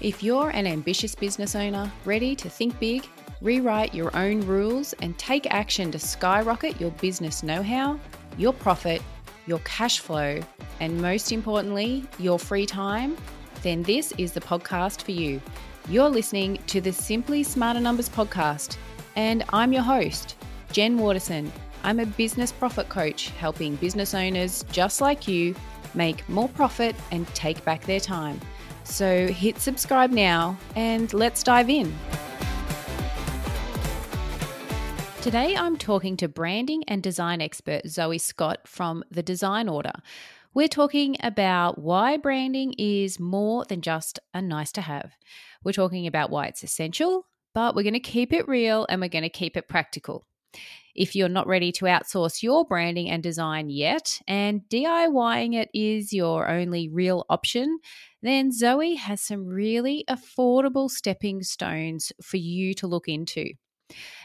If you're an ambitious business owner ready to think big, rewrite your own rules, and take action to skyrocket your business know how, your profit, your cash flow, and most importantly, your free time, then this is the podcast for you. You're listening to the Simply Smarter Numbers podcast, and I'm your host, Jen Waterson. I'm a business profit coach helping business owners just like you make more profit and take back their time. So hit subscribe now and let's dive in. Today I'm talking to branding and design expert Zoe Scott from The Design Order. We're talking about why branding is more than just a nice to have. We're talking about why it's essential, but we're going to keep it real and we're going to keep it practical. If you're not ready to outsource your branding and design yet, and DIYing it is your only real option, then Zoe has some really affordable stepping stones for you to look into.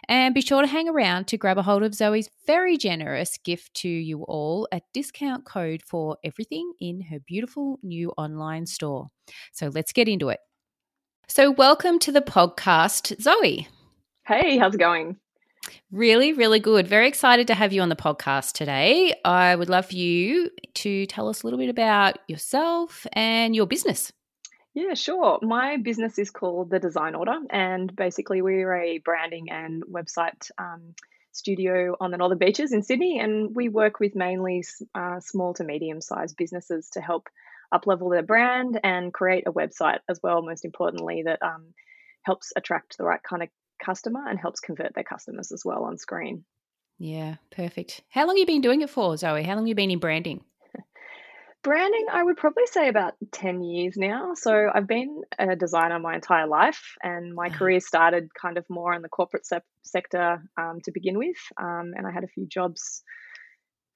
And be sure to hang around to grab a hold of Zoe's very generous gift to you all a discount code for everything in her beautiful new online store. So let's get into it. So, welcome to the podcast, Zoe. Hey, how's it going? Really, really good. Very excited to have you on the podcast today. I would love for you to tell us a little bit about yourself and your business. Yeah, sure. My business is called The Design Order, and basically, we're a branding and website um, studio on the Northern Beaches in Sydney, and we work with mainly uh, small to medium sized businesses to help uplevel their brand and create a website as well, most importantly, that um, helps attract the right kind of customer and helps convert their customers as well on screen. Yeah, perfect. How long have you been doing it for, Zoe? How long have you been in branding? Branding, I would probably say about 10 years now. So I've been a designer my entire life, and my uh-huh. career started kind of more in the corporate se- sector um, to begin with. Um, and I had a few jobs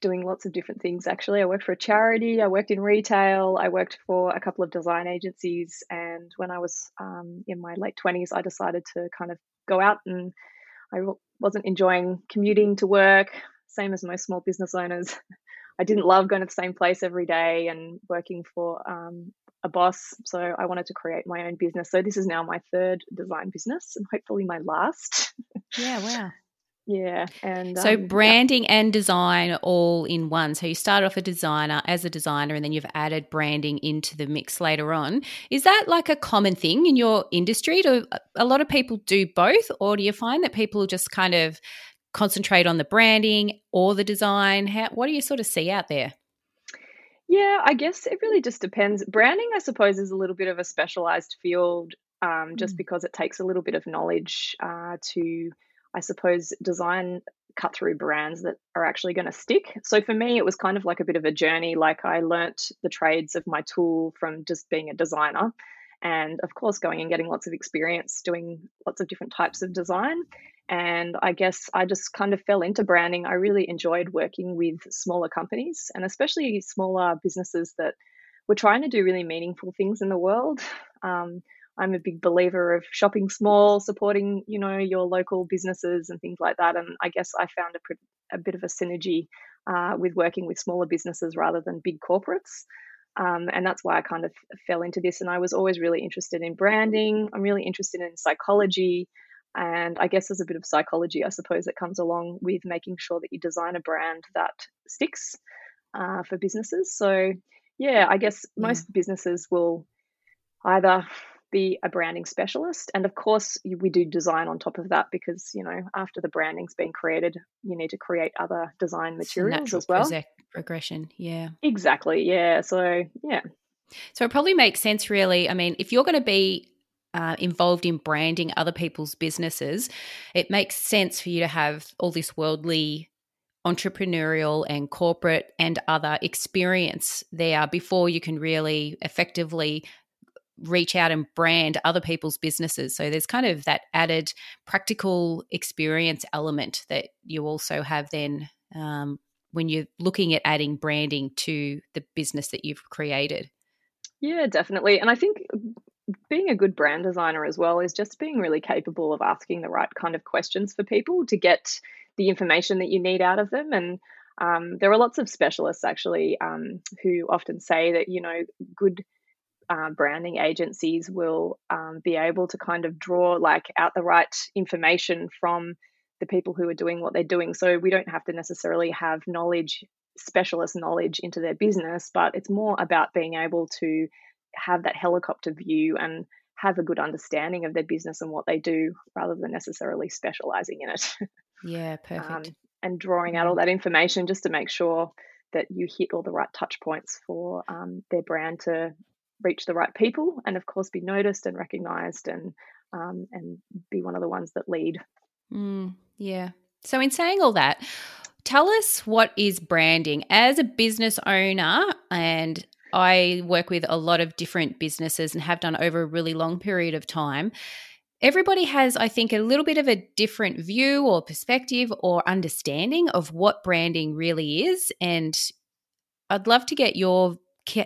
doing lots of different things actually. I worked for a charity, I worked in retail, I worked for a couple of design agencies. And when I was um, in my late 20s, I decided to kind of go out and I wasn't enjoying commuting to work, same as most small business owners. I didn't love going to the same place every day and working for um, a boss. So I wanted to create my own business. So this is now my third design business and hopefully my last. Yeah, wow. Yeah, and so um, branding yeah. and design all in one. So you started off a designer as a designer, and then you've added branding into the mix later on. Is that like a common thing in your industry? Do a lot of people do both, or do you find that people just kind of concentrate on the branding or the design? How, what do you sort of see out there? Yeah, I guess it really just depends. Branding, I suppose, is a little bit of a specialized field, um, just mm. because it takes a little bit of knowledge uh, to I suppose, design cut through brands that are actually going to stick. So for me, it was kind of like a bit of a journey. Like I learnt the trades of my tool from just being a designer. And of course, going and getting lots of experience doing lots of different types of design. And I guess I just kind of fell into branding. I really enjoyed working with smaller companies and especially smaller businesses that were trying to do really meaningful things in the world. Um, I'm a big believer of shopping small, supporting you know your local businesses and things like that. And I guess I found a, a bit of a synergy uh, with working with smaller businesses rather than big corporates. Um, and that's why I kind of fell into this. And I was always really interested in branding. I'm really interested in psychology. And I guess there's a bit of psychology, I suppose, that comes along with making sure that you design a brand that sticks uh, for businesses. So, yeah, I guess most businesses will either be a branding specialist. And of course, we do design on top of that because, you know, after the branding's been created, you need to create other design materials as well. Progression, yeah. Exactly, yeah. So, yeah. So it probably makes sense, really. I mean, if you're going to be uh, involved in branding other people's businesses, it makes sense for you to have all this worldly entrepreneurial and corporate and other experience there before you can really effectively reach out and brand other people's businesses. So there's kind of that added practical experience element that you also have then um, when you're looking at adding branding to the business that you've created. Yeah, definitely. And I think being a good brand designer as well is just being really capable of asking the right kind of questions for people to get the information that you need out of them. And um, there are lots of specialists actually um, who often say that, you know, good uh, branding agencies will um, be able to kind of draw like out the right information from the people who are doing what they're doing. So we don't have to necessarily have knowledge, specialist knowledge into their business, but it's more about being able to have that helicopter view and have a good understanding of their business and what they do rather than necessarily specializing in it. Yeah, perfect. Um, and drawing out all that information just to make sure that you hit all the right touch points for um, their brand to reach the right people and of course be noticed and recognized and um, and be one of the ones that lead mm, yeah so in saying all that tell us what is branding as a business owner and I work with a lot of different businesses and have done over a really long period of time. Everybody has, I think, a little bit of a different view or perspective or understanding of what branding really is. And I'd love to get your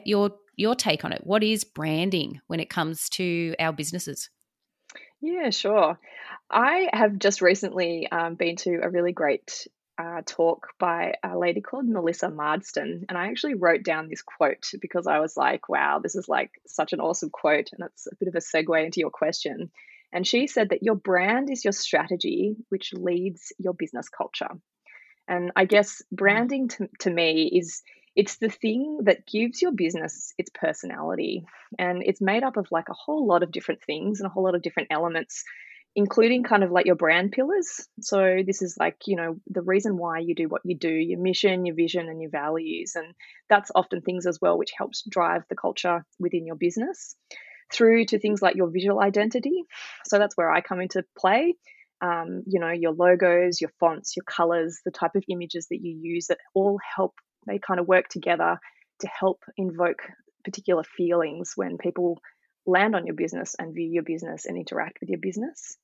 your your take on it. What is branding when it comes to our businesses? Yeah, sure. I have just recently um, been to a really great uh, talk by a lady called Melissa Marsden. And I actually wrote down this quote because I was like, wow, this is like such an awesome quote. And it's a bit of a segue into your question. And she said that your brand is your strategy, which leads your business culture. And I guess branding to, to me is it's the thing that gives your business its personality. And it's made up of like a whole lot of different things and a whole lot of different elements including kind of like your brand pillars. So this is like, you know, the reason why you do what you do, your mission, your vision and your values and that's often things as well which helps drive the culture within your business through to things like your visual identity. So that's where I come into play. Um, you know, your logos, your fonts, your colors, the type of images that you use that all help they kind of work together to help invoke particular feelings when people land on your business and view your business and interact with your business.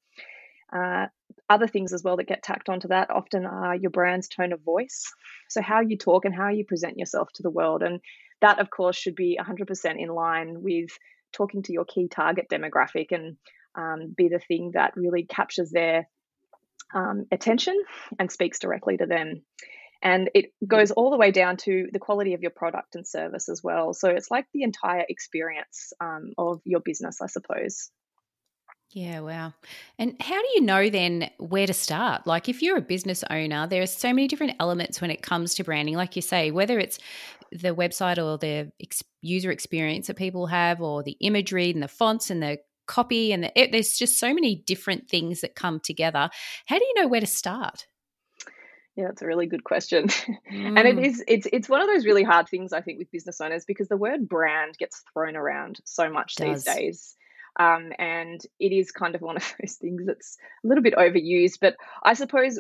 Uh, other things as well that get tacked onto that often are your brand's tone of voice. So, how you talk and how you present yourself to the world. And that, of course, should be 100% in line with talking to your key target demographic and um, be the thing that really captures their um, attention and speaks directly to them. And it goes all the way down to the quality of your product and service as well. So it's like the entire experience um, of your business, I suppose. Yeah, wow. And how do you know then where to start? Like, if you're a business owner, there are so many different elements when it comes to branding. Like you say, whether it's the website or the ex- user experience that people have, or the imagery and the fonts and the copy, and the, it, there's just so many different things that come together. How do you know where to start? Yeah, it's a really good question. Mm. and it mm. it's it's one of those really hard things I think with business owners because the word brand gets thrown around so much these days. Um, and it is kind of one of those things that's a little bit overused. But I suppose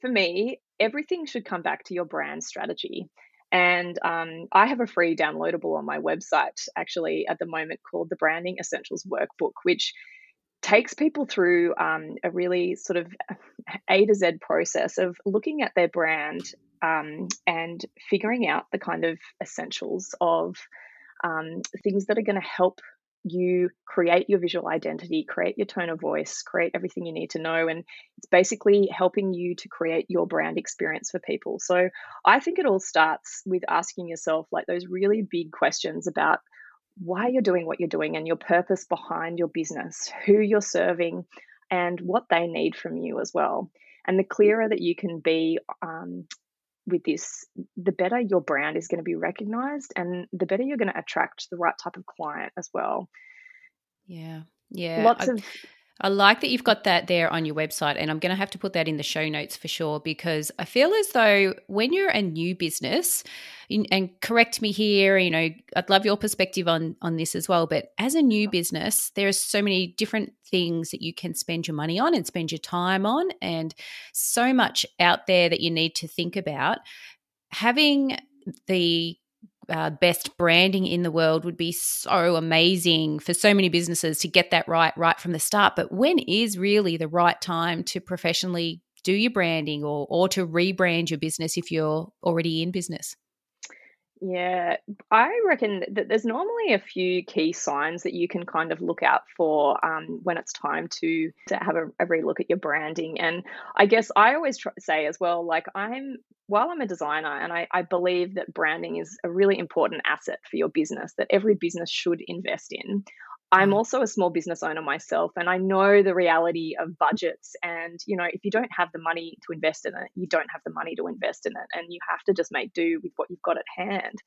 for me, everything should come back to your brand strategy. And um, I have a free downloadable on my website actually at the moment called the Branding Essentials Workbook, which takes people through um, a really sort of A to Z process of looking at their brand um, and figuring out the kind of essentials of um, things that are going to help you create your visual identity, create your tone of voice, create everything you need to know. And it's basically helping you to create your brand experience for people. So I think it all starts with asking yourself like those really big questions about why you're doing what you're doing and your purpose behind your business, who you're serving, and what they need from you as well. And the clearer that you can be um, with this, the better your brand is going to be recognized and the better you're going to attract the right type of client as well. Yeah. Yeah. Lots I, of I like that you've got that there on your website, and I'm going to have to put that in the show notes for sure because I feel as though when you're a new business, and correct me here, you know, I'd love your perspective on on this as well. But as a new business, there are so many different things that you can spend your money on and spend your time on, and so much out there that you need to think about. Having the uh, best branding in the world would be so amazing for so many businesses to get that right right from the start. But when is really the right time to professionally do your branding or or to rebrand your business if you're already in business? Yeah, I reckon that there's normally a few key signs that you can kind of look out for um, when it's time to to have a, a relook at your branding. And I guess I always try say as well, like I'm while I'm a designer and I, I believe that branding is a really important asset for your business that every business should invest in, I'm mm. also a small business owner myself, and I know the reality of budgets. And, you know, if you don't have the money to invest in it, you don't have the money to invest in it. And you have to just make do with what you've got at hand.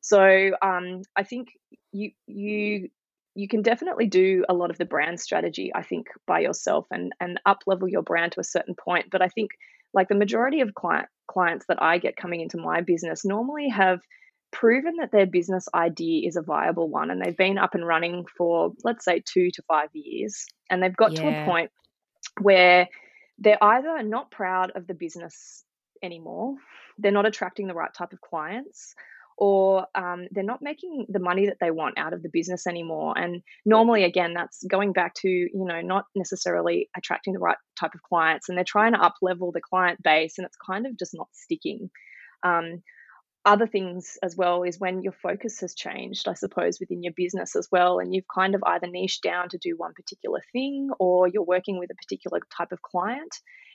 So um, I think you, you, you can definitely do a lot of the brand strategy, I think, by yourself and, and up level your brand to a certain point. But I think like the majority of client, clients that I get coming into my business normally have proven that their business idea is a viable one and they've been up and running for let's say 2 to 5 years and they've got yeah. to a point where they're either not proud of the business anymore they're not attracting the right type of clients or um, they're not making the money that they want out of the business anymore and normally again that's going back to you know not necessarily attracting the right type of clients and they're trying to up level the client base and it's kind of just not sticking um, other things as well is when your focus has changed, I suppose, within your business as well. And you've kind of either niched down to do one particular thing or you're working with a particular type of client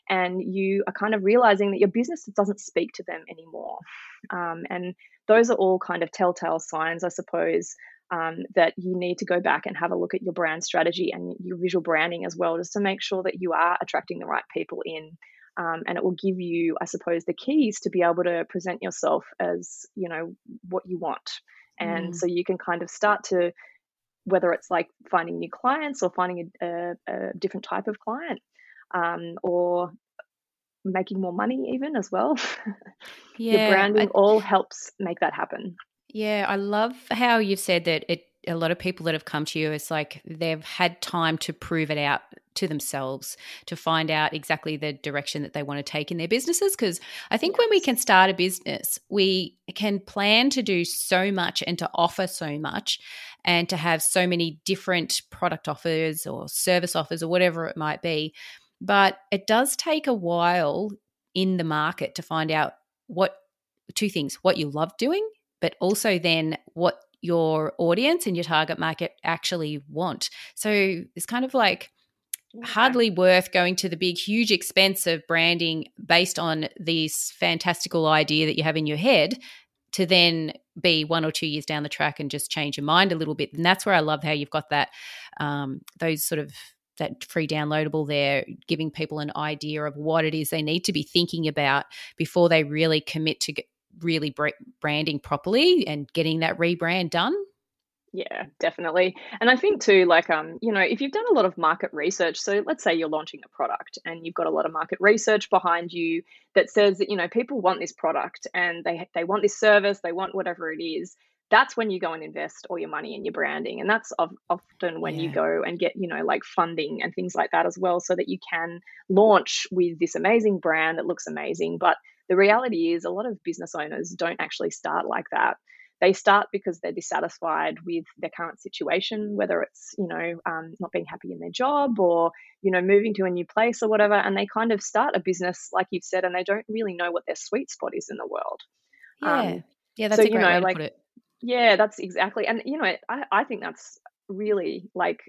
and you are kind of realizing that your business doesn't speak to them anymore. Um, and those are all kind of telltale signs, I suppose, um, that you need to go back and have a look at your brand strategy and your visual branding as well, just to make sure that you are attracting the right people in um, and it will give you, I suppose, the keys to be able to present yourself as you know what you want, and mm. so you can kind of start to whether it's like finding new clients or finding a, a, a different type of client, um, or making more money even as well. Yeah, the branding I, all helps make that happen. Yeah, I love how you've said that it a lot of people that have come to you, it's like they've had time to prove it out to themselves to find out exactly the direction that they want to take in their businesses. Because I think when we can start a business, we can plan to do so much and to offer so much and to have so many different product offers or service offers or whatever it might be. But it does take a while in the market to find out what two things what you love doing, but also then what your audience and your target market actually want. So it's kind of like. Hardly worth going to the big, huge expense of branding based on this fantastical idea that you have in your head to then be one or two years down the track and just change your mind a little bit. And that's where I love how you've got that, um, those sort of that free downloadable there, giving people an idea of what it is they need to be thinking about before they really commit to really branding properly and getting that rebrand done? Yeah, definitely. And I think too, like, um, you know, if you've done a lot of market research, so let's say you're launching a product and you've got a lot of market research behind you that says that, you know, people want this product and they they want this service, they want whatever it is. That's when you go and invest all your money in your branding, and that's often when yeah. you go and get, you know, like funding and things like that as well, so that you can launch with this amazing brand that looks amazing, but the reality is, a lot of business owners don't actually start like that. They start because they're dissatisfied with their current situation, whether it's you know um, not being happy in their job or you know moving to a new place or whatever, and they kind of start a business like you've said, and they don't really know what their sweet spot is in the world. Yeah, um, yeah, that's so, a great you know, way to like, put it. Yeah, that's exactly, and you know, I, I think that's really like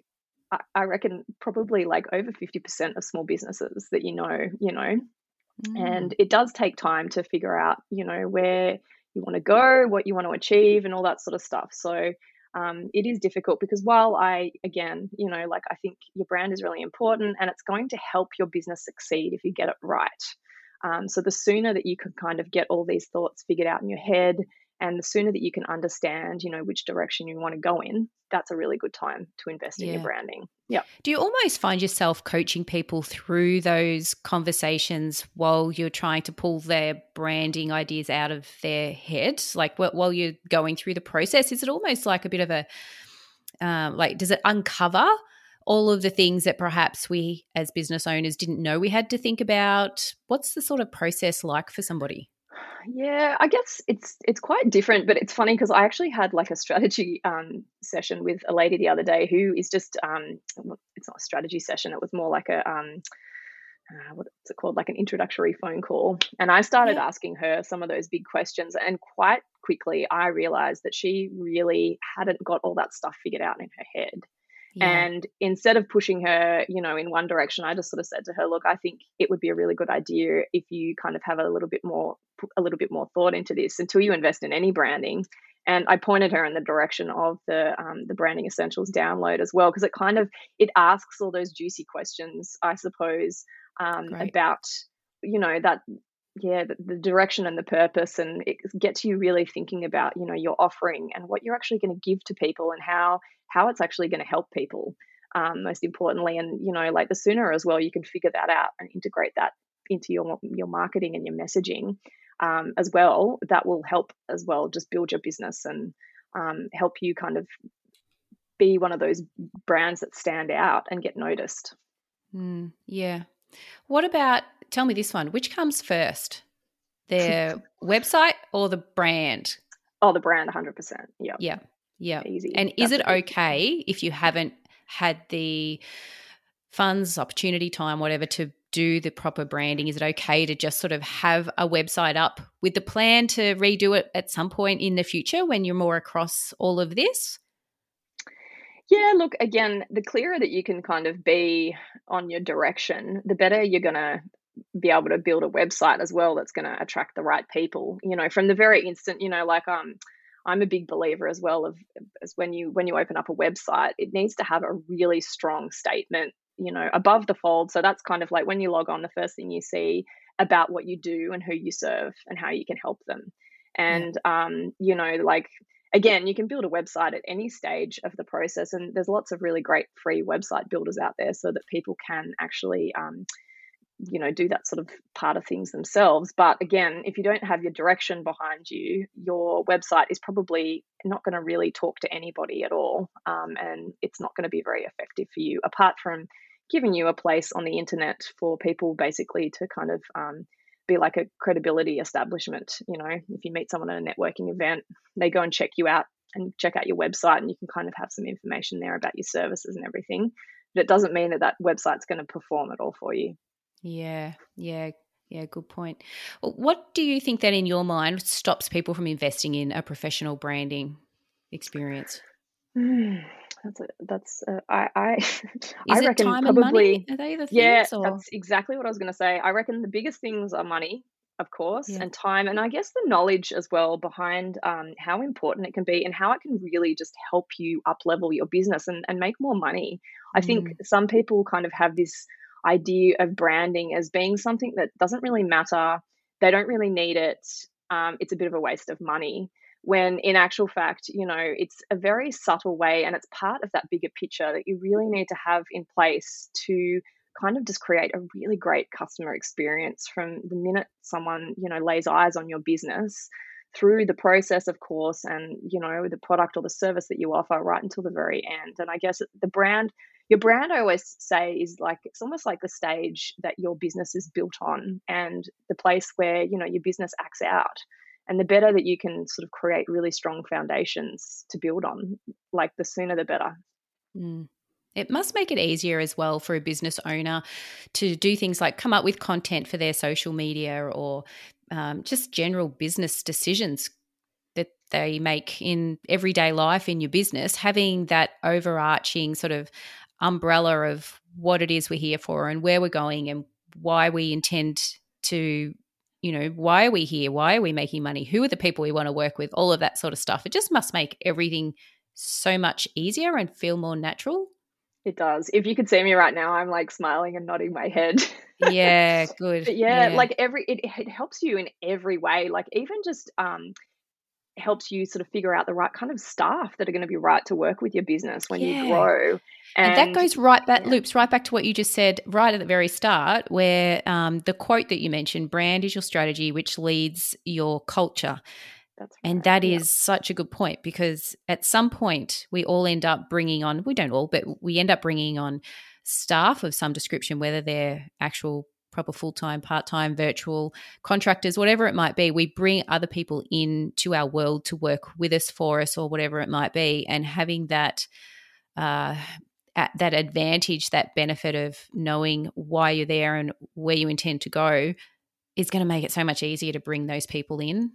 I reckon probably like over 50% of small businesses that you know, you know, Mm. And it does take time to figure out, you know, where you want to go, what you want to achieve, and all that sort of stuff. So um, it is difficult because while I, again, you know, like I think your brand is really important and it's going to help your business succeed if you get it right. Um, so the sooner that you can kind of get all these thoughts figured out in your head and the sooner that you can understand, you know, which direction you want to go in, that's a really good time to invest yeah. in your branding. Yeah. Do you almost find yourself coaching people through those conversations while you're trying to pull their branding ideas out of their head? Like while you're going through the process, is it almost like a bit of a, um, like, does it uncover all of the things that perhaps we as business owners didn't know we had to think about? What's the sort of process like for somebody? Yeah, I guess it's it's quite different, but it's funny because I actually had like a strategy um, session with a lady the other day who is just um, it's not a strategy session; it was more like a um, uh, what's it called, like an introductory phone call. And I started yeah. asking her some of those big questions, and quite quickly I realized that she really hadn't got all that stuff figured out in her head. Yeah. And instead of pushing her, you know, in one direction, I just sort of said to her, look, I think it would be a really good idea if you kind of have a little bit more a little bit more thought into this until you invest in any branding. And I pointed her in the direction of the um, the branding essentials download as well because it kind of it asks all those juicy questions, I suppose, um, about you know that yeah the, the, direction and the purpose and it gets you really thinking about you know your offering and what you're actually going to give to people and how how it's actually going to help people um, most importantly. And you know like the sooner as well you can figure that out and integrate that into your your marketing and your messaging um, as well that will help as well just build your business and um, help you kind of be one of those brands that stand out and get noticed. Mm, yeah. What about tell me this one which comes first their website or the brand oh the brand 100% yeah yeah yeah. Easy. And That's is it okay if you haven't had the funds, opportunity, time, whatever to do the proper branding? Is it okay to just sort of have a website up with the plan to redo it at some point in the future when you're more across all of this? Yeah, look, again, the clearer that you can kind of be on your direction, the better you're going to be able to build a website as well that's going to attract the right people. You know, from the very instant, you know, like um I'm a big believer as well of as when you when you open up a website, it needs to have a really strong statement, you know, above the fold. So that's kind of like when you log on, the first thing you see about what you do and who you serve and how you can help them. And yeah. um, you know, like again, you can build a website at any stage of the process, and there's lots of really great free website builders out there so that people can actually um, you know do that sort of part of things themselves. But again if you don't have your direction behind you your website is probably not going to really talk to anybody at all um, and it's not going to be very effective for you apart from giving you a place on the internet for people basically to kind of um, be like a credibility establishment you know. If you meet someone at a networking event they go and check you out and check out your website and you can kind of have some information there about your services and everything. But it doesn't mean that that website's going to perform at all for you yeah, yeah, yeah, good point. What do you think that in your mind stops people from investing in a professional branding experience? Mm, that's a, that's a, I I I reckon probably Are they the things, yeah or? that's exactly what I was going to say. I reckon the biggest things are money, of course, yeah. and time, and I guess the knowledge as well behind um, how important it can be and how it can really just help you up level your business and, and make more money. I mm. think some people kind of have this idea of branding as being something that doesn't really matter. They don't really need it. Um, it's a bit of a waste of money. When in actual fact, you know, it's a very subtle way and it's part of that bigger picture that you really need to have in place to kind of just create a really great customer experience from the minute someone, you know, lays eyes on your business through the process, of course, and you know the product or the service that you offer right until the very end. And I guess the brand your brand i always say is like it's almost like the stage that your business is built on and the place where you know your business acts out and the better that you can sort of create really strong foundations to build on like the sooner the better mm. It must make it easier as well for a business owner to do things like come up with content for their social media or um, just general business decisions that they make in everyday life in your business. Having that overarching sort of umbrella of what it is we're here for and where we're going and why we intend to you know why are we here? Why are we making money? Who are the people we want to work with? All of that sort of stuff. It just must make everything so much easier and feel more natural it does if you could see me right now i'm like smiling and nodding my head yeah good yeah, yeah, like every it, it helps you in every way like even just um helps you sort of figure out the right kind of staff that are going to be right to work with your business when yeah. you grow. And, and, that goes right back, yeah. loops right back to what you just said right at the very start, where um, the quote that you mentioned brand is your strategy, which leads your culture. That's right. And that is yeah. such a good point because at some point we all end up bringing on, we don't all, but we end up bringing on staff of some description, whether they're actual proper full time, part time, virtual contractors, whatever it might be. We bring other people in to our world to work with us, for us, or whatever it might be. And having that, uh, that advantage, that benefit of knowing why you're there and where you intend to go is going to make it so much easier to bring those people in.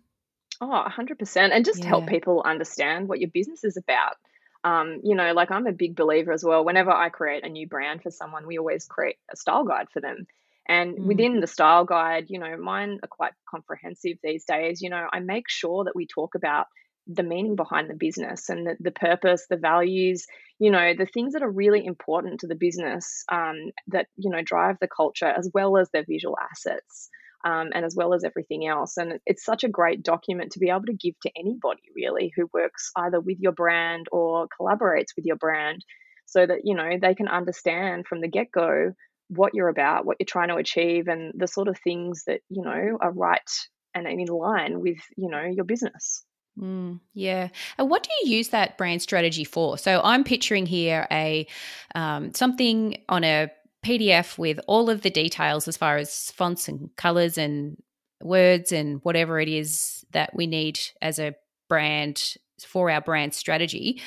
Oh, 100%. And just yeah. help people understand what your business is about. Um, you know, like I'm a big believer as well. Whenever I create a new brand for someone, we always create a style guide for them. And mm. within the style guide, you know, mine are quite comprehensive these days. You know, I make sure that we talk about the meaning behind the business and the, the purpose, the values, you know, the things that are really important to the business um, that, you know, drive the culture as well as their visual assets. Um, and as well as everything else. And it's such a great document to be able to give to anybody really who works either with your brand or collaborates with your brand so that, you know, they can understand from the get go what you're about, what you're trying to achieve, and the sort of things that, you know, are right and in line with, you know, your business. Mm, yeah. And what do you use that brand strategy for? So I'm picturing here a um, something on a PDF with all of the details as far as fonts and colors and words and whatever it is that we need as a brand for our brand strategy.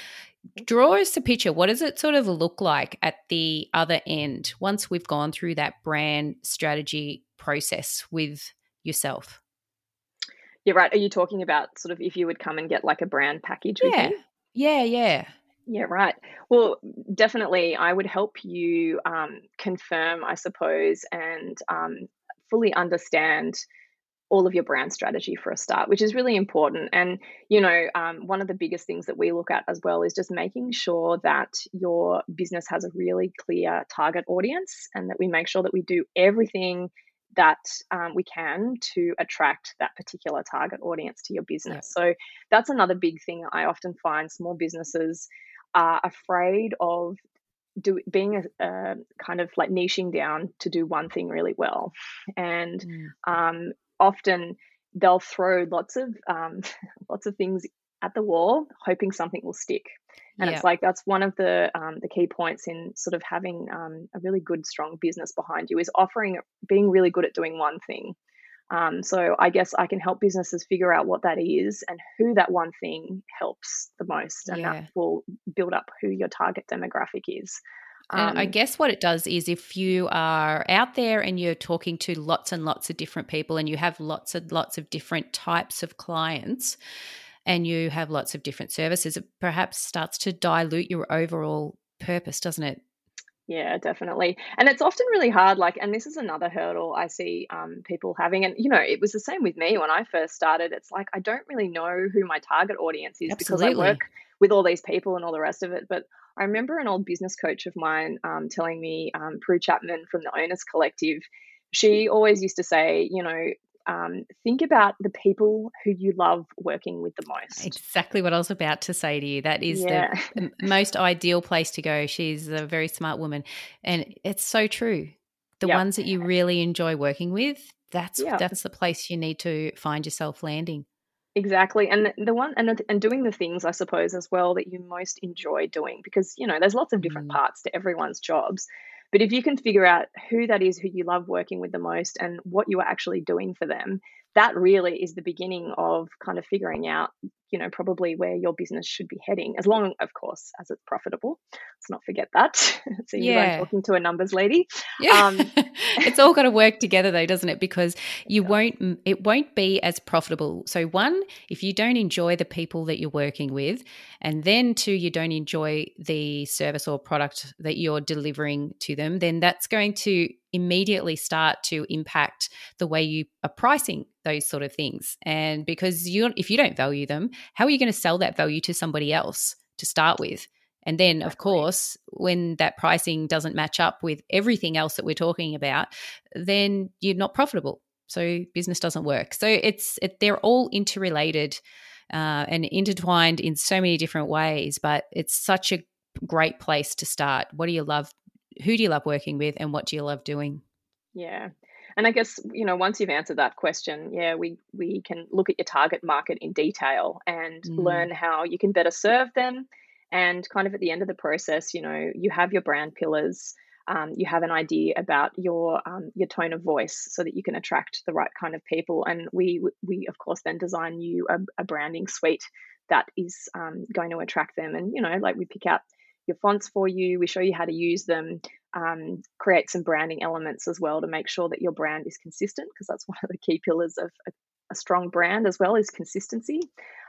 Draw us a picture. What does it sort of look like at the other end once we've gone through that brand strategy process with yourself? You're right. Are you talking about sort of if you would come and get like a brand package yeah. Yeah, yeah. Yeah, right. Well, definitely, I would help you um, confirm, I suppose, and um, fully understand all of your brand strategy for a start, which is really important. And, you know, um, one of the biggest things that we look at as well is just making sure that your business has a really clear target audience and that we make sure that we do everything that um, we can to attract that particular target audience to your business. Yeah. So that's another big thing I often find small businesses are afraid of do being a, a, kind of like niching down to do one thing really well and mm. um, often they'll throw lots of um, lots of things at the wall hoping something will stick and yeah. it's like that's one of the um, the key points in sort of having um, a really good strong business behind you is offering being really good at doing one thing um, so i guess i can help businesses figure out what that is and who that one thing helps the most and yeah. that will build up who your target demographic is I um, guess what it does is if you are out there and you're talking to lots and lots of different people and you have lots and lots of different types of clients and you have lots of different services, it perhaps starts to dilute your overall purpose, doesn't it? Yeah, definitely. And it's often really hard. Like, and this is another hurdle I see um, people having. And, you know, it was the same with me when I first started. It's like, I don't really know who my target audience is Absolutely. because I work with all these people and all the rest of it. But I remember an old business coach of mine um, telling me, um, Prue Chapman from the Owners Collective, she always used to say, you know, um, think about the people who you love working with the most. Exactly what I was about to say to you. That is yeah. the most ideal place to go. She's a very smart woman. And it's so true. The yep. ones that you really enjoy working with, that's yep. that's the place you need to find yourself landing. Exactly. And the one and and doing the things I suppose as well that you most enjoy doing because you know there's lots of different mm. parts to everyone's jobs. But if you can figure out who that is who you love working with the most and what you are actually doing for them, that really is the beginning of kind of figuring out you know probably where your business should be heading as long of course as it's profitable. Let's not forget that. So yeah. i'm talking to a numbers lady. Yeah. Um, it's all got to work together though doesn't it? Because you won't it won't be as profitable. So one if you don't enjoy the people that you're working with and then two you don't enjoy the service or product that you're delivering to them then that's going to immediately start to impact the way you are pricing those sort of things. And because you if you don't value them, how are you going to sell that value to somebody else to start with? And then, of course, when that pricing doesn't match up with everything else that we're talking about, then you're not profitable. So business doesn't work. So it's it, they're all interrelated uh, and intertwined in so many different ways. But it's such a great place to start. What do you love who do you love working with and what do you love doing? Yeah. And I guess, you know, once you've answered that question, yeah, we, we can look at your target market in detail and mm. learn how you can better serve them. And kind of at the end of the process, you know, you have your brand pillars. Um, you have an idea about your um, your tone of voice so that you can attract the right kind of people. And we we of course then design you a, a branding suite that is um, going to attract them. And you know, like we pick out your fonts for you. We show you how to use them, um, create some branding elements as well to make sure that your brand is consistent because that's one of the key pillars of a, a strong brand as well is consistency.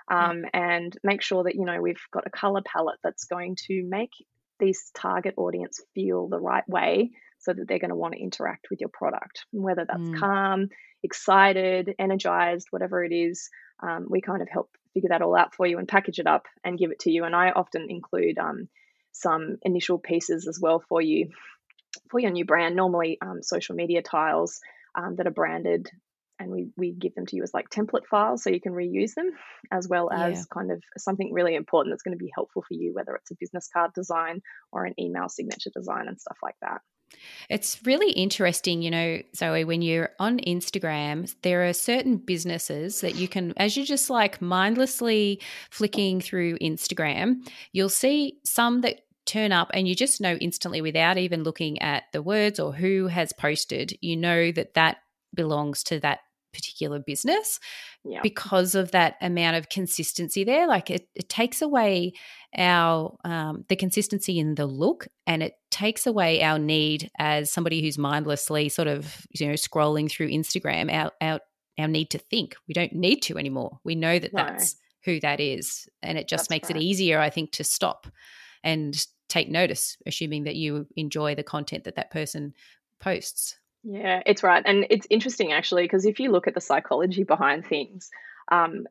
um, and make sure that you know we've got a color palette that's going to make this target audience feel the right way so that they're going to want to interact with your product whether that's mm. calm excited energized whatever it is um, we kind of help figure that all out for you and package it up and give it to you and i often include um, some initial pieces as well for you for your new brand normally um, social media tiles um, that are branded and we, we give them to you as like template files so you can reuse them as well as yeah. kind of something really important that's going to be helpful for you whether it's a business card design or an email signature design and stuff like that it's really interesting, you know, Zoe, when you're on Instagram, there are certain businesses that you can, as you're just like mindlessly flicking through Instagram, you'll see some that turn up and you just know instantly without even looking at the words or who has posted, you know that that belongs to that particular business yeah. because of that amount of consistency there like it, it takes away our um, the consistency in the look and it takes away our need as somebody who's mindlessly sort of you know scrolling through instagram our our, our need to think we don't need to anymore we know that no. that's who that is and it just that's makes right. it easier i think to stop and take notice assuming that you enjoy the content that that person posts yeah, it's right. And it's interesting actually, because if you look at the psychology behind things, um,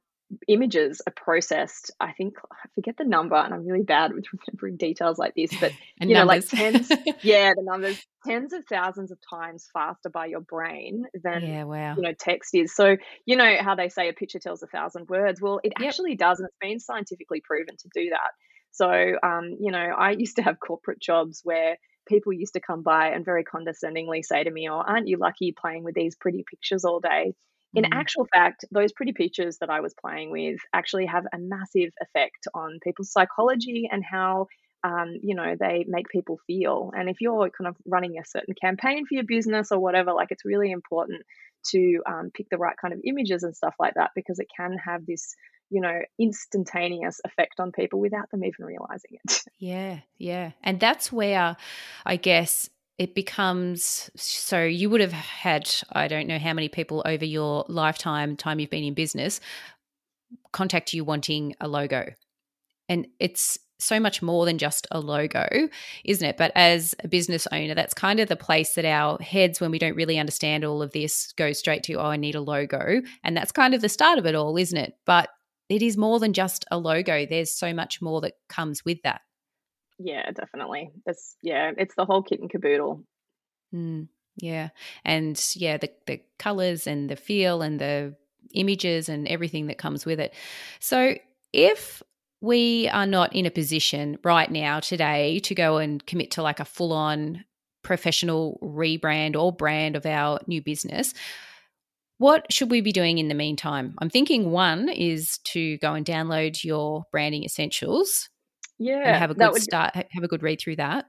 images are processed. I think I forget the number, and I'm really bad with remembering details like this, but you know, like tens, yeah, the numbers, tens of thousands of times faster by your brain than yeah, wow. you know text is. So you know how they say a picture tells a thousand words. Well, it yep. actually does, and it's been scientifically proven to do that. So, um, you know, I used to have corporate jobs where people used to come by and very condescendingly say to me, Oh, aren't you lucky playing with these pretty pictures all day? In mm. actual fact, those pretty pictures that I was playing with actually have a massive effect on people's psychology and how um, you know they make people feel. And if you're kind of running a certain campaign for your business or whatever, like it's really important to um, pick the right kind of images and stuff like that because it can have this you know, instantaneous effect on people without them even realizing it. Yeah, yeah. And that's where I guess it becomes so you would have had, I don't know how many people over your lifetime, time you've been in business, contact you wanting a logo. And it's so much more than just a logo, isn't it? But as a business owner, that's kind of the place that our heads, when we don't really understand all of this, go straight to, oh, I need a logo. And that's kind of the start of it all, isn't it? But it is more than just a logo. There's so much more that comes with that. Yeah, definitely. It's yeah, it's the whole kit and caboodle. Mm, yeah, and yeah, the the colors and the feel and the images and everything that comes with it. So if we are not in a position right now today to go and commit to like a full on professional rebrand or brand of our new business, what should we be doing in the meantime? I'm thinking one is to go and download your branding essentials. Yeah. And have a good would, start, have a good read through that.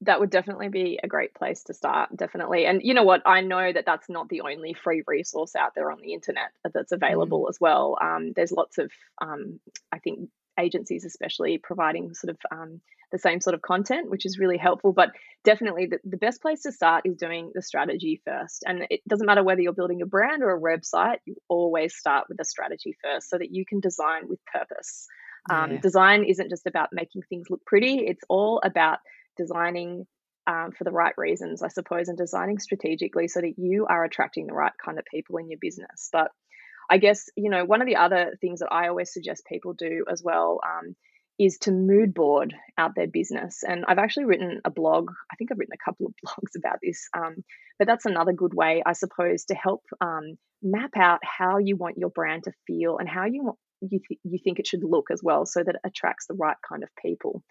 That would definitely be a great place to start, definitely. And you know what? I know that that's not the only free resource out there on the internet that's available mm. as well. Um, there's lots of, um, I think, agencies, especially providing sort of um, the same sort of content, which is really helpful. But definitely the, the best place to start is doing the strategy first. And it doesn't matter whether you're building a brand or a website, you always start with the strategy first so that you can design with purpose. Um, Design isn't just about making things look pretty, it's all about designing um, for the right reasons, I suppose, and designing strategically so that you are attracting the right kind of people in your business. But I guess, you know, one of the other things that I always suggest people do as well um, is to mood board out their business. And I've actually written a blog, I think I've written a couple of blogs about this, um, but that's another good way, I suppose, to help um, map out how you want your brand to feel and how you want. You, th- you think it should look as well so that it attracts the right kind of people.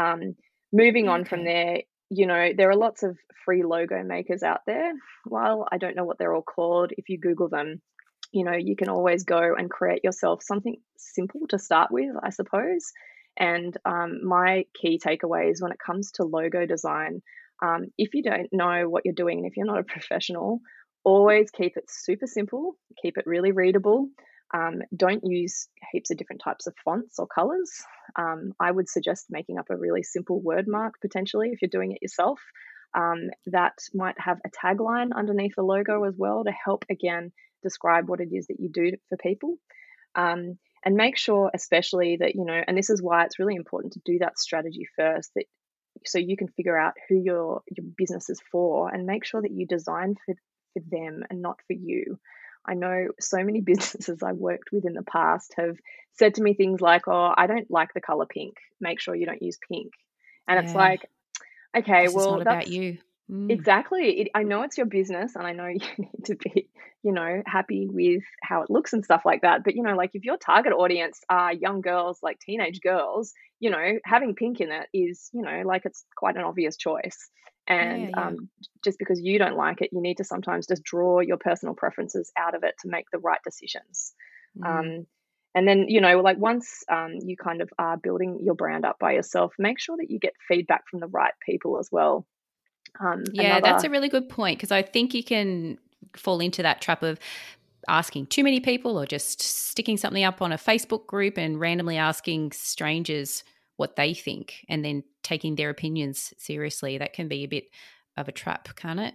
Um, moving on from there, you know, there are lots of free logo makers out there. While I don't know what they're all called, if you Google them, you know, you can always go and create yourself something simple to start with, I suppose. And um, my key takeaways when it comes to logo design, um, if you don't know what you're doing and if you're not a professional, always keep it super simple, keep it really readable. Um, don't use heaps of different types of fonts or colors. Um, I would suggest making up a really simple word mark potentially if you're doing it yourself. Um, that might have a tagline underneath the logo as well to help again describe what it is that you do for people. Um, and make sure, especially that, you know, and this is why it's really important to do that strategy first, that so you can figure out who your your business is for and make sure that you design for, for them and not for you. I know so many businesses I've worked with in the past have said to me things like, "Oh, I don't like the color pink. Make sure you don't use pink." And yeah. it's like, okay, this well, that's about you. Mm. Exactly. It, I know it's your business and I know you need to be, you know, happy with how it looks and stuff like that. But, you know, like if your target audience are young girls, like teenage girls, you know, having pink in it is, you know, like it's quite an obvious choice. And yeah, yeah. Um, just because you don't like it, you need to sometimes just draw your personal preferences out of it to make the right decisions. Mm. Um, and then, you know, like once um, you kind of are building your brand up by yourself, make sure that you get feedback from the right people as well. Um, yeah, another... that's a really good point because I think you can fall into that trap of asking too many people or just sticking something up on a Facebook group and randomly asking strangers what they think and then taking their opinions seriously. That can be a bit of a trap, can't it?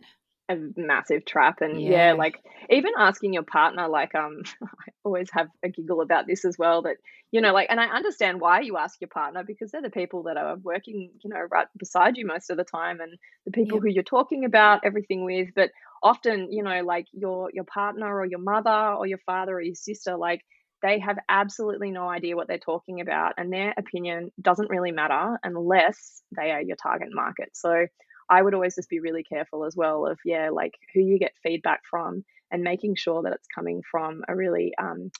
A massive trap and yeah. yeah. like even asking your partner like um i always have a giggle about this as well that you know like and i understand why you ask your partner because they're the people that are working you know right beside you most of the time and the people who you're talking about everything with but often you know like your your partner or your mother or your father or your sister like they have absolutely no idea what they're talking about and their opinion doesn't really matter unless they are your target market so I would always just be really careful as well of, yeah, like who you get feedback from and making sure that it's coming from a really um,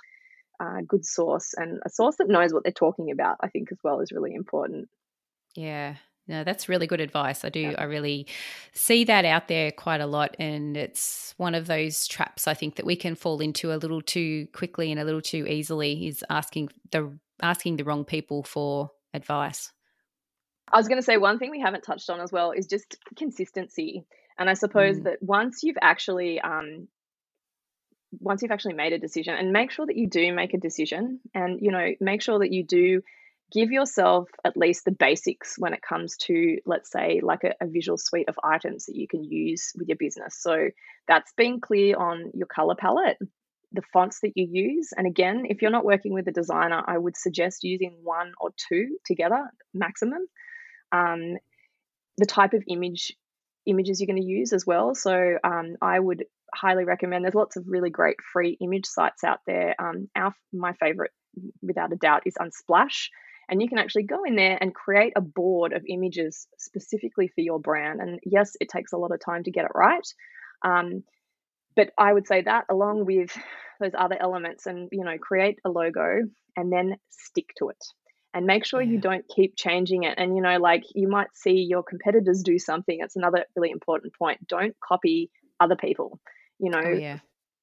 uh, good source and a source that knows what they're talking about, I think, as well is really important. Yeah. No, that's really good advice. I do. Yeah. I really see that out there quite a lot, and it's one of those traps I think that we can fall into a little too quickly and a little too easily. Is asking the asking the wrong people for advice. I was going to say one thing we haven't touched on as well is just consistency. And I suppose mm. that once you've actually um, once you've actually made a decision and make sure that you do make a decision and you know make sure that you do give yourself at least the basics when it comes to let's say like a, a, visual suite of items that you can use with your business so that's being clear on your color palette the fonts that you use and again if you're not working with a designer i would suggest using one or two together maximum um, the type of image images you're going to use as well. So um, I would highly recommend. There's lots of really great free image sites out there. Um, our my favorite, without a doubt, is Unsplash, and you can actually go in there and create a board of images specifically for your brand. And yes, it takes a lot of time to get it right. Um, but I would say that along with those other elements, and you know, create a logo and then stick to it and make sure yeah. you don't keep changing it. And, you know, like you might see your competitors do something. It's another really important point. Don't copy other people, you know, oh, yeah.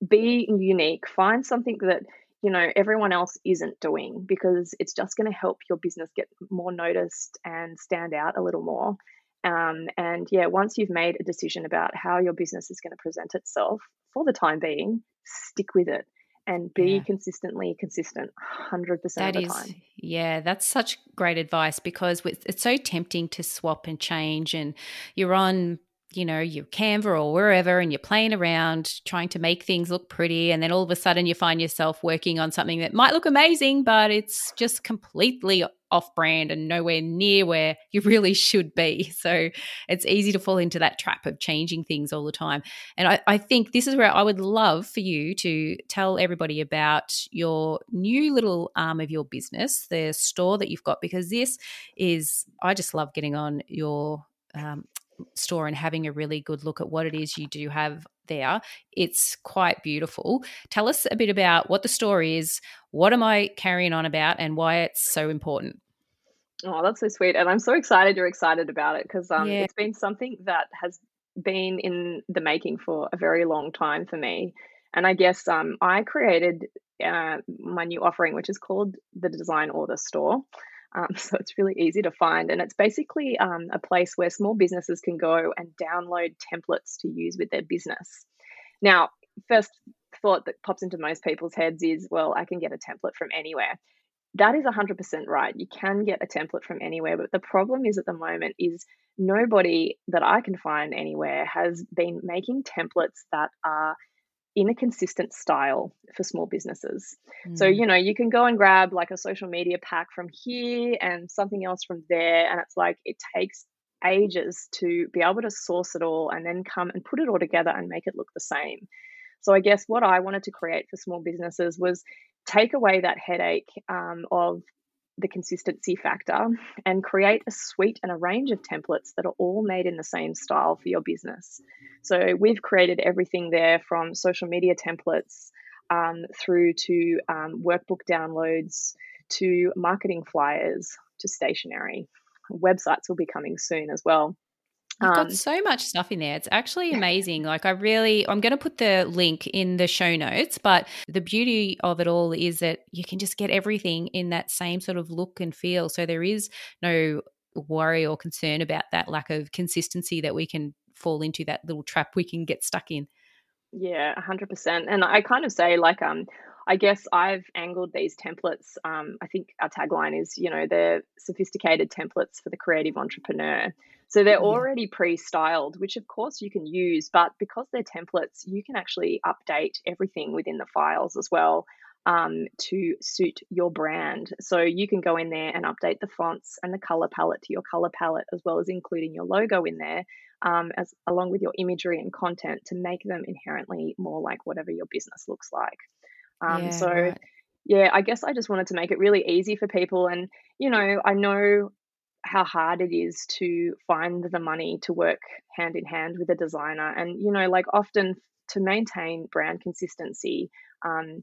be unique, find something that, you know, everyone else isn't doing because it's just going to help your business get more noticed and stand out a little more. Um, and yeah, once you've made a decision about how your business is going to present itself for the time being, stick with it and be yeah. consistently consistent 100% that of the is, time. Yeah, that's such great advice because it's so tempting to swap and change and you're on you know, your Canva or wherever, and you're playing around trying to make things look pretty. And then all of a sudden you find yourself working on something that might look amazing, but it's just completely off brand and nowhere near where you really should be. So it's easy to fall into that trap of changing things all the time. And I, I think this is where I would love for you to tell everybody about your new little arm of your business, the store that you've got, because this is, I just love getting on your um, store and having a really good look at what it is you do have there. It's quite beautiful. Tell us a bit about what the store is, what am I carrying on about, and why it's so important. Oh, that's so sweet. And I'm so excited you're excited about it because um, yeah. it's been something that has been in the making for a very long time for me. And I guess um, I created uh, my new offering, which is called the Design Order Store. Um, so it's really easy to find. And it's basically um, a place where small businesses can go and download templates to use with their business. Now, first thought that pops into most people's heads is, well, I can get a template from anywhere. That is 100% right. You can get a template from anywhere, but the problem is at the moment is nobody that I can find anywhere has been making templates that are in a consistent style for small businesses. Mm. So, you know, you can go and grab like a social media pack from here and something else from there. And it's like it takes ages to be able to source it all and then come and put it all together and make it look the same. So, I guess what I wanted to create for small businesses was take away that headache um, of the consistency factor and create a suite and a range of templates that are all made in the same style for your business. So we've created everything there from social media templates um, through to um, workbook downloads to marketing flyers to stationery. Websites will be coming soon as well. You've got um, so much stuff in there. It's actually amazing. Like, I really, I'm going to put the link in the show notes, but the beauty of it all is that you can just get everything in that same sort of look and feel. So there is no worry or concern about that lack of consistency that we can fall into that little trap we can get stuck in. Yeah, 100%. And I kind of say, like, um, I guess I've angled these templates. Um, I think our tagline is, you know, they're sophisticated templates for the creative entrepreneur. So they're already pre styled, which of course you can use, but because they're templates, you can actually update everything within the files as well um, to suit your brand. So you can go in there and update the fonts and the color palette to your color palette, as well as including your logo in there, um, as along with your imagery and content to make them inherently more like whatever your business looks like. Um, yeah, so. Right yeah, I guess I just wanted to make it really easy for people. And, you know, I know how hard it is to find the money to work hand in hand with a designer. And, you know, like often to maintain brand consistency, um,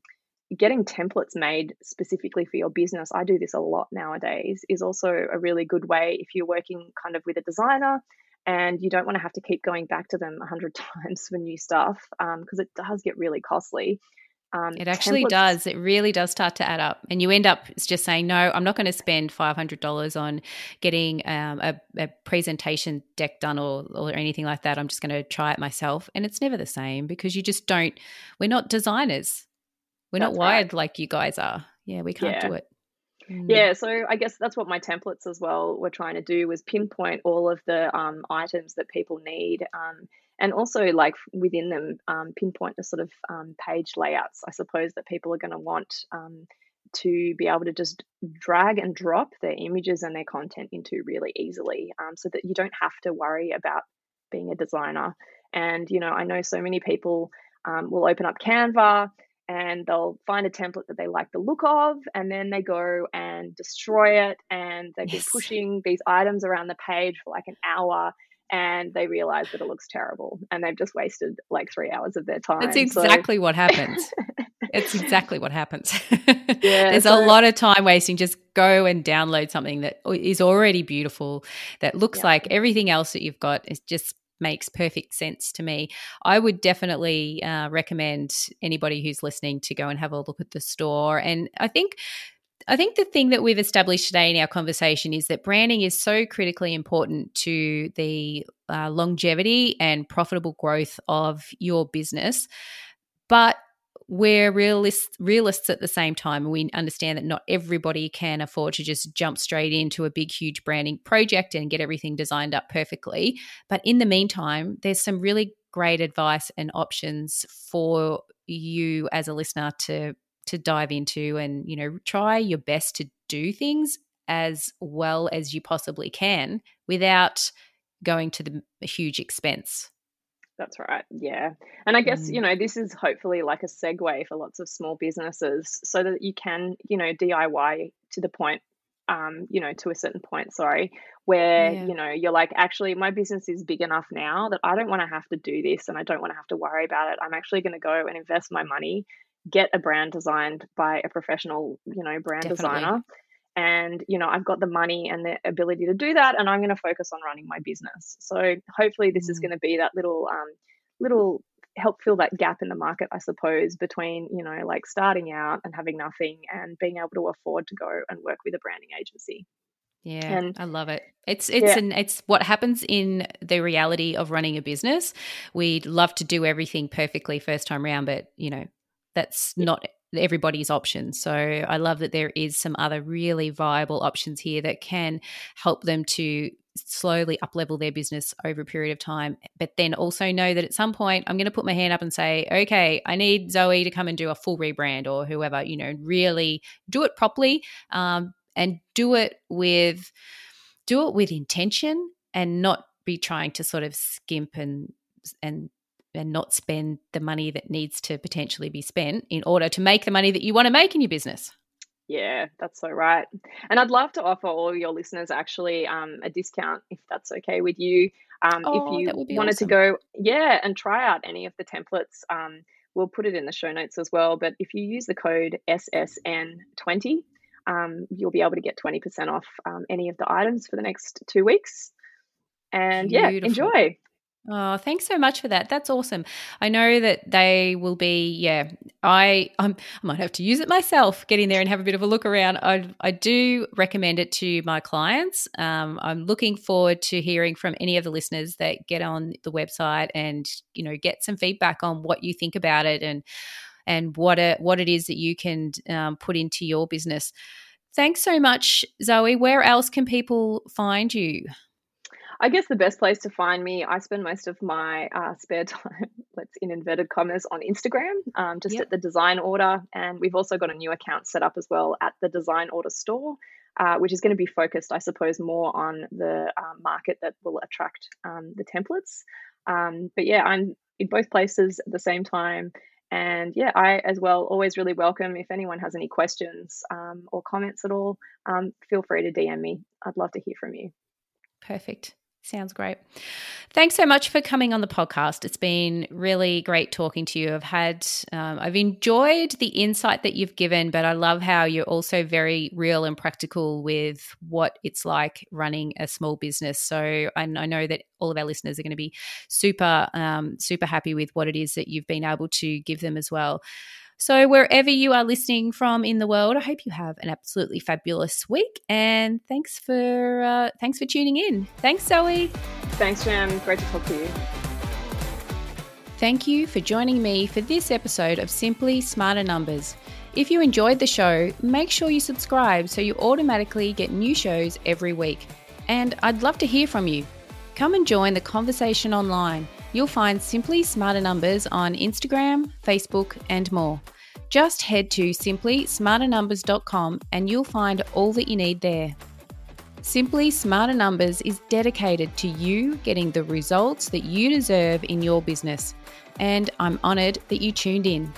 getting templates made specifically for your business, I do this a lot nowadays, is also a really good way if you're working kind of with a designer and you don't want to have to keep going back to them a hundred times for new stuff because um, it does get really costly. Um, it actually templates. does. It really does start to add up. And you end up just saying, no, I'm not going to spend $500 on getting um, a, a, presentation deck done or, or anything like that. I'm just going to try it myself. And it's never the same because you just don't, we're not designers. We're that's not wired right. like you guys are. Yeah, we can't yeah. do it. Mm. Yeah, so I guess that's what my templates as well were trying to do was pinpoint all of the um, items that people need. And also like within them um, pinpoint the sort of um, page layouts i suppose that people are going to want um, to be able to just drag and drop their images and their content into really easily um, so that you don't have to worry about being a designer and you know i know so many people um, will open up canva and they'll find a template that they like the look of and then they go and destroy it and they've yes. been pushing these items around the page for like an hour and they realize that it looks terrible and they've just wasted like three hours of their time. That's exactly so. what happens. it's exactly what happens. yeah, There's so, a lot of time wasting. Just go and download something that is already beautiful, that looks yeah. like everything else that you've got. It just makes perfect sense to me. I would definitely uh, recommend anybody who's listening to go and have a look at the store. And I think I think the thing that we've established today in our conversation is that branding is so critically important to the uh, longevity and profitable growth of your business. But we're realists, realists at the same time. And we understand that not everybody can afford to just jump straight into a big, huge branding project and get everything designed up perfectly. But in the meantime, there's some really great advice and options for you as a listener to to dive into and, you know, try your best to do things as well as you possibly can without going to the huge expense. That's right. Yeah. And I guess, mm. you know, this is hopefully like a segue for lots of small businesses so that you can, you know, DIY to the point, um, you know, to a certain point, sorry, where, yeah. you know, you're like, actually, my business is big enough now that I don't want to have to do this and I don't want to have to worry about it. I'm actually going to go and invest my money get a brand designed by a professional, you know, brand Definitely. designer. And, you know, I've got the money and the ability to do that. And I'm going to focus on running my business. So hopefully this mm. is going to be that little, um, little help fill that gap in the market, I suppose, between, you know, like starting out and having nothing and being able to afford to go and work with a branding agency. Yeah, and, I love it. It's it's yeah. an it's what happens in the reality of running a business. We'd love to do everything perfectly first time round, but you know, that's not everybody's option. So I love that there is some other really viable options here that can help them to slowly up level their business over a period of time, but then also know that at some point I'm going to put my hand up and say, okay, I need Zoe to come and do a full rebrand or whoever, you know, really do it properly um, and do it with do it with intention and not be trying to sort of skimp and and and not spend the money that needs to potentially be spent in order to make the money that you want to make in your business. Yeah, that's so right. And I'd love to offer all your listeners actually um, a discount if that's okay with you. Um, oh, if you wanted awesome. to go, yeah, and try out any of the templates, um, we'll put it in the show notes as well. But if you use the code SSN20, um, you'll be able to get 20% off um, any of the items for the next two weeks. And Beautiful. yeah, enjoy. Oh, thanks so much for that. That's awesome. I know that they will be, yeah, I I'm, i might have to use it myself, get in there and have a bit of a look around. I, I do recommend it to my clients. Um, I'm looking forward to hearing from any of the listeners that get on the website and, you know, get some feedback on what you think about it and and what it, what it is that you can um, put into your business. Thanks so much, Zoe. Where else can people find you? I guess the best place to find me, I spend most of my uh, spare time, let's in inverted commas, on Instagram, um, just yep. at the Design Order. And we've also got a new account set up as well at the Design Order store, uh, which is going to be focused, I suppose, more on the uh, market that will attract um, the templates. Um, but yeah, I'm in both places at the same time. And yeah, I as well always really welcome if anyone has any questions um, or comments at all. Um, feel free to DM me. I'd love to hear from you. Perfect. Sounds great. Thanks so much for coming on the podcast. It's been really great talking to you. I've had, um, I've enjoyed the insight that you've given, but I love how you're also very real and practical with what it's like running a small business. So I, I know that all of our listeners are going to be super, um, super happy with what it is that you've been able to give them as well. So, wherever you are listening from in the world, I hope you have an absolutely fabulous week. And thanks for uh, thanks for tuning in. Thanks, Zoe. Thanks, Jen. Great to talk to you. Thank you for joining me for this episode of Simply Smarter Numbers. If you enjoyed the show, make sure you subscribe so you automatically get new shows every week. And I'd love to hear from you. Come and join the conversation online. You'll find Simply Smarter Numbers on Instagram, Facebook, and more. Just head to simplysmarternumbers.com and you'll find all that you need there. Simply Smarter Numbers is dedicated to you getting the results that you deserve in your business, and I'm honoured that you tuned in.